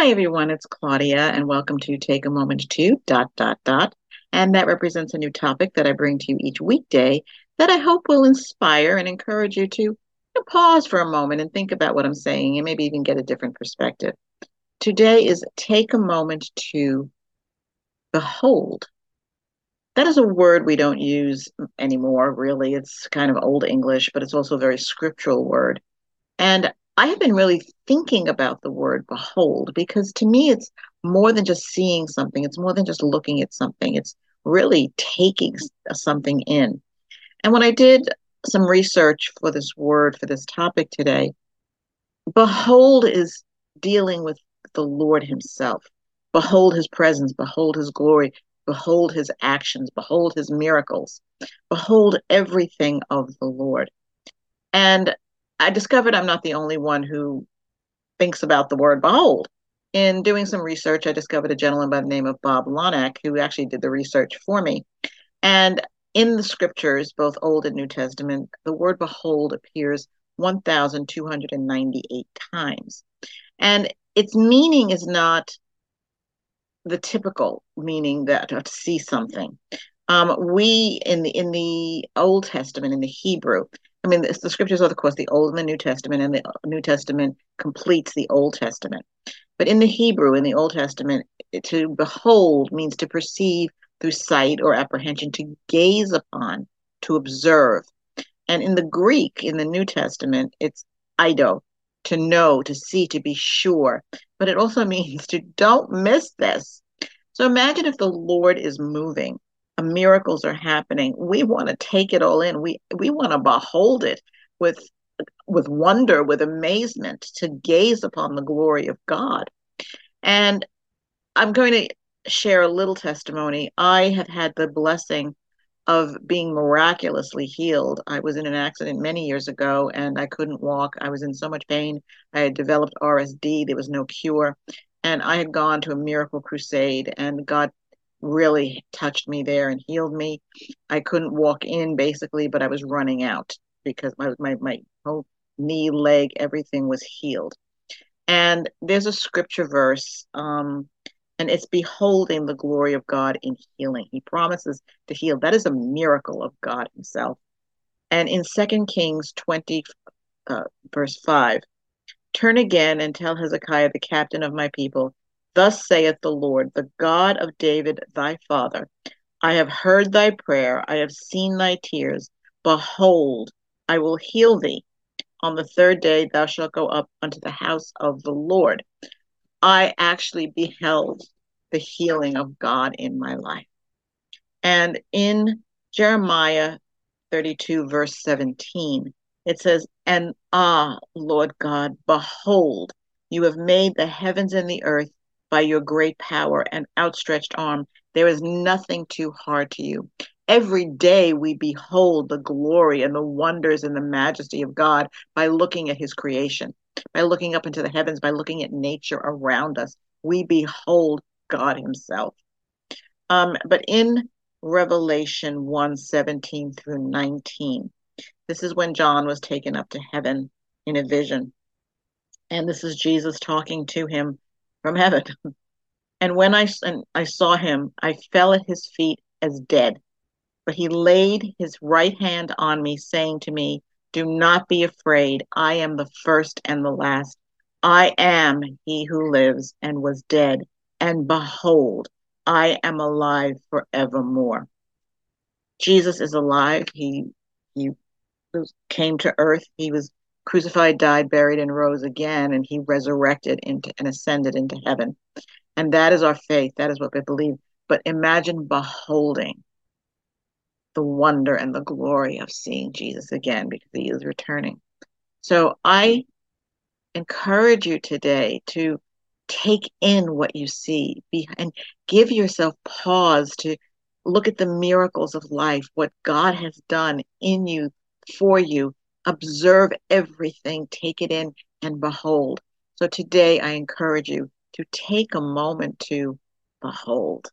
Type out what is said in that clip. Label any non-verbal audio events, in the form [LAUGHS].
Hi, everyone. It's Claudia, and welcome to Take a Moment to dot dot dot. And that represents a new topic that I bring to you each weekday that I hope will inspire and encourage you to, pause for a moment and think about what I'm saying and maybe even get a different perspective. Today is take a moment to behold. That is a word we don't use anymore, really. It's kind of old English, but it's also a very scriptural word. And I have been really thinking about the word behold because to me it's more than just seeing something, it's more than just looking at something, it's really taking uh, something in. And when I did some research for this word, for this topic today, behold is dealing with the Lord Himself. Behold His presence, behold His glory, behold His actions, behold His miracles, behold everything of the Lord. And I discovered I'm not the only one who thinks about the word behold. In doing some research, I discovered a gentleman by the name of Bob Lonack who actually did the research for me. And in the scriptures, both Old and New Testament, the word behold appears 1,298 times. And its meaning is not the typical meaning that to see something. Um, we in the in the Old Testament, in the Hebrew, I mean, the, the scriptures are, of course, the Old and the New Testament, and the New Testament completes the Old Testament. But in the Hebrew, in the Old Testament, to behold means to perceive through sight or apprehension, to gaze upon, to observe. And in the Greek, in the New Testament, it's eido, to know, to see, to be sure. But it also [LAUGHS] means to don't miss this. So imagine if the Lord is moving miracles are happening. We want to take it all in. We we want to behold it with with wonder with amazement to gaze upon the glory of god. And i'm going to share a little testimony. I have had the blessing of being miraculously healed. I was in an accident many years ago and i couldn't walk. I was in so much pain. I had developed rsd there was no cure. And i had gone to a miracle crusade and god really touched me there and healed me. I couldn't walk in basically, but I was running out because my my my whole knee, leg, everything was healed. And there's a scripture verse, um, and it's beholding the glory of God in healing. He promises to heal. That is a miracle of God Himself. And in Second Kings 20, uh, verse 5, turn again and tell Hezekiah, the captain of my people, Thus saith the Lord, the God of David thy father I have heard thy prayer, I have seen thy tears. Behold, I will heal thee. On the third day thou shalt go up unto the house of the Lord. I actually beheld the healing of God in my life. And in Jeremiah 32, verse 17, it says, And ah, Lord God, behold, you have made the heavens and the earth by your great power and outstretched arm. There is nothing too hard to you. Every day we behold the glory and the wonders and the majesty of God by looking at his creation, by looking up into the heavens, by looking at nature around us. We behold God himself. Um, but in Revelation 1 17 through 19, this is when John was taken up to heaven in a vision. And this is Jesus talking to him from heaven. And when I, and I saw him, I fell at his feet as dead. But he laid his right hand on me, saying to me, Do not be afraid. I am the first and the last. I am he who lives and was dead. And behold, I am alive forevermore. Jesus is alive. He he came to earth. He was crucified, died, buried, and rose again, and he resurrected into and ascended into heaven. And that is our faith. That is what we believe. But imagine beholding the wonder and the glory of seeing Jesus again because he is returning. So I encourage you today to take in what you see and give yourself pause to look at the miracles of life, what God has done in you, for you, observe everything, take it in, and behold. So today, I encourage you to take a moment to behold.